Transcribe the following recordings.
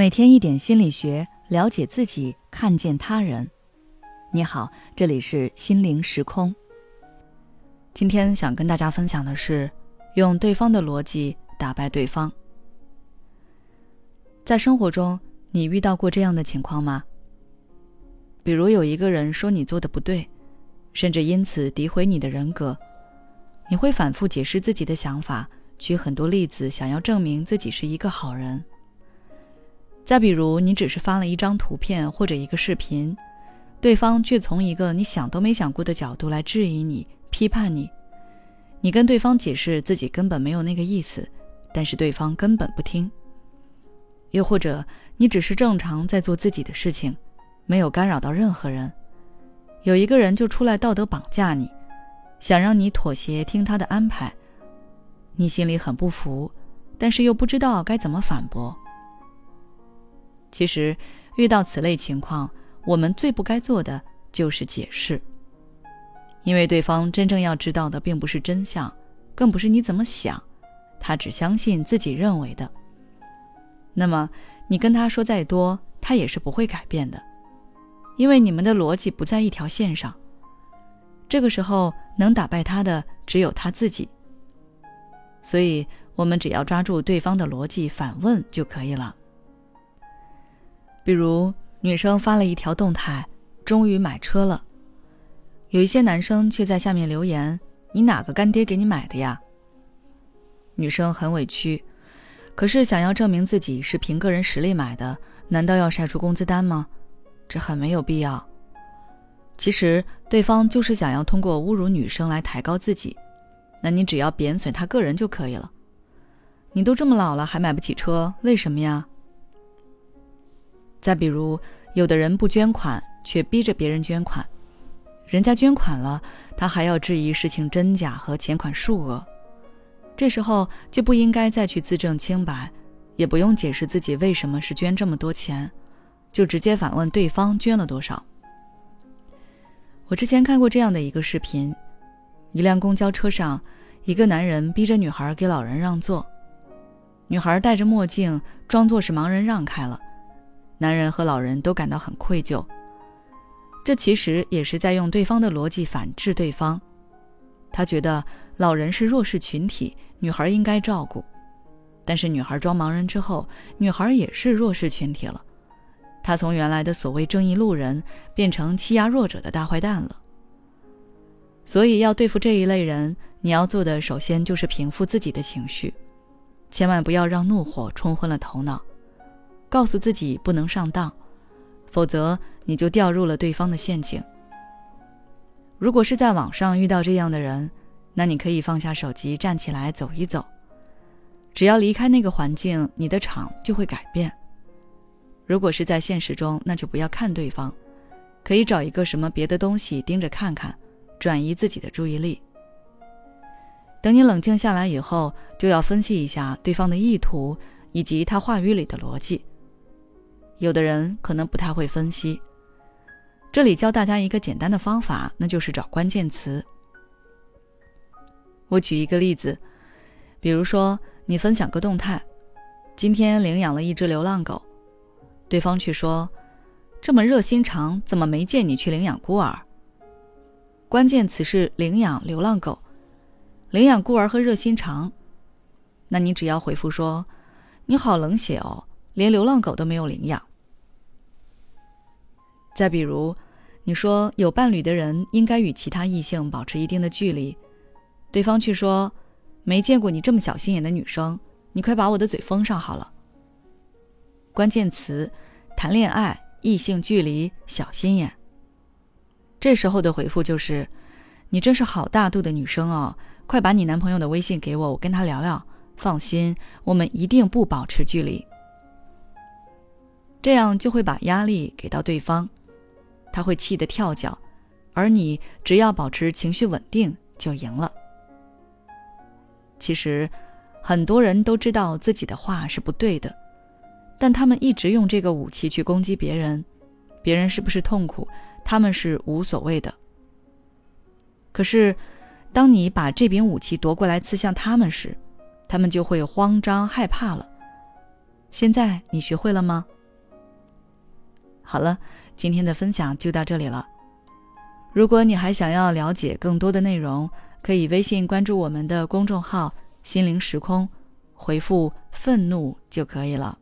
每天一点心理学，了解自己，看见他人。你好，这里是心灵时空。今天想跟大家分享的是，用对方的逻辑打败对方。在生活中，你遇到过这样的情况吗？比如有一个人说你做的不对，甚至因此诋毁你的人格，你会反复解释自己的想法，举很多例子，想要证明自己是一个好人。再比如，你只是发了一张图片或者一个视频，对方却从一个你想都没想过的角度来质疑你、批判你。你跟对方解释自己根本没有那个意思，但是对方根本不听。又或者，你只是正常在做自己的事情，没有干扰到任何人，有一个人就出来道德绑架你，想让你妥协听他的安排，你心里很不服，但是又不知道该怎么反驳。其实，遇到此类情况，我们最不该做的就是解释，因为对方真正要知道的并不是真相，更不是你怎么想，他只相信自己认为的。那么，你跟他说再多，他也是不会改变的，因为你们的逻辑不在一条线上。这个时候，能打败他的只有他自己。所以，我们只要抓住对方的逻辑反问就可以了。比如，女生发了一条动态，终于买车了，有一些男生却在下面留言：“你哪个干爹给你买的呀？”女生很委屈，可是想要证明自己是凭个人实力买的，难道要晒出工资单吗？这很没有必要。其实对方就是想要通过侮辱女生来抬高自己，那你只要贬损他个人就可以了。你都这么老了还买不起车，为什么呀？再比如，有的人不捐款，却逼着别人捐款，人家捐款了，他还要质疑事情真假和钱款数额，这时候就不应该再去自证清白，也不用解释自己为什么是捐这么多钱，就直接反问对方捐了多少。我之前看过这样的一个视频，一辆公交车上，一个男人逼着女孩给老人让座，女孩戴着墨镜，装作是盲人让开了。男人和老人都感到很愧疚，这其实也是在用对方的逻辑反制对方。他觉得老人是弱势群体，女孩应该照顾，但是女孩装盲人之后，女孩也是弱势群体了。他从原来的所谓正义路人，变成欺压弱者的大坏蛋了。所以要对付这一类人，你要做的首先就是平复自己的情绪，千万不要让怒火冲昏了头脑。告诉自己不能上当，否则你就掉入了对方的陷阱。如果是在网上遇到这样的人，那你可以放下手机，站起来走一走。只要离开那个环境，你的场就会改变。如果是在现实中，那就不要看对方，可以找一个什么别的东西盯着看看，转移自己的注意力。等你冷静下来以后，就要分析一下对方的意图以及他话语里的逻辑。有的人可能不太会分析，这里教大家一个简单的方法，那就是找关键词。我举一个例子，比如说你分享个动态，今天领养了一只流浪狗，对方却说，这么热心肠，怎么没见你去领养孤儿？关键词是领养流浪狗，领养孤儿和热心肠，那你只要回复说，你好冷血哦，连流浪狗都没有领养。再比如，你说有伴侣的人应该与其他异性保持一定的距离，对方却说没见过你这么小心眼的女生，你快把我的嘴封上好了。关键词：谈恋爱、异性距离、小心眼。这时候的回复就是：你真是好大度的女生哦，快把你男朋友的微信给我，我跟他聊聊。放心，我们一定不保持距离。这样就会把压力给到对方。他会气得跳脚，而你只要保持情绪稳定就赢了。其实，很多人都知道自己的话是不对的，但他们一直用这个武器去攻击别人，别人是不是痛苦，他们是无所谓的。可是，当你把这柄武器夺过来刺向他们时，他们就会慌张害怕了。现在你学会了吗？好了，今天的分享就到这里了。如果你还想要了解更多的内容，可以微信关注我们的公众号“心灵时空”，回复“愤怒”就可以了。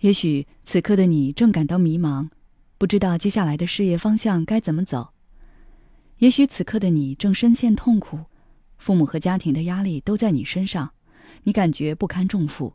也许此刻的你正感到迷茫，不知道接下来的事业方向该怎么走；也许此刻的你正深陷痛苦，父母和家庭的压力都在你身上，你感觉不堪重负。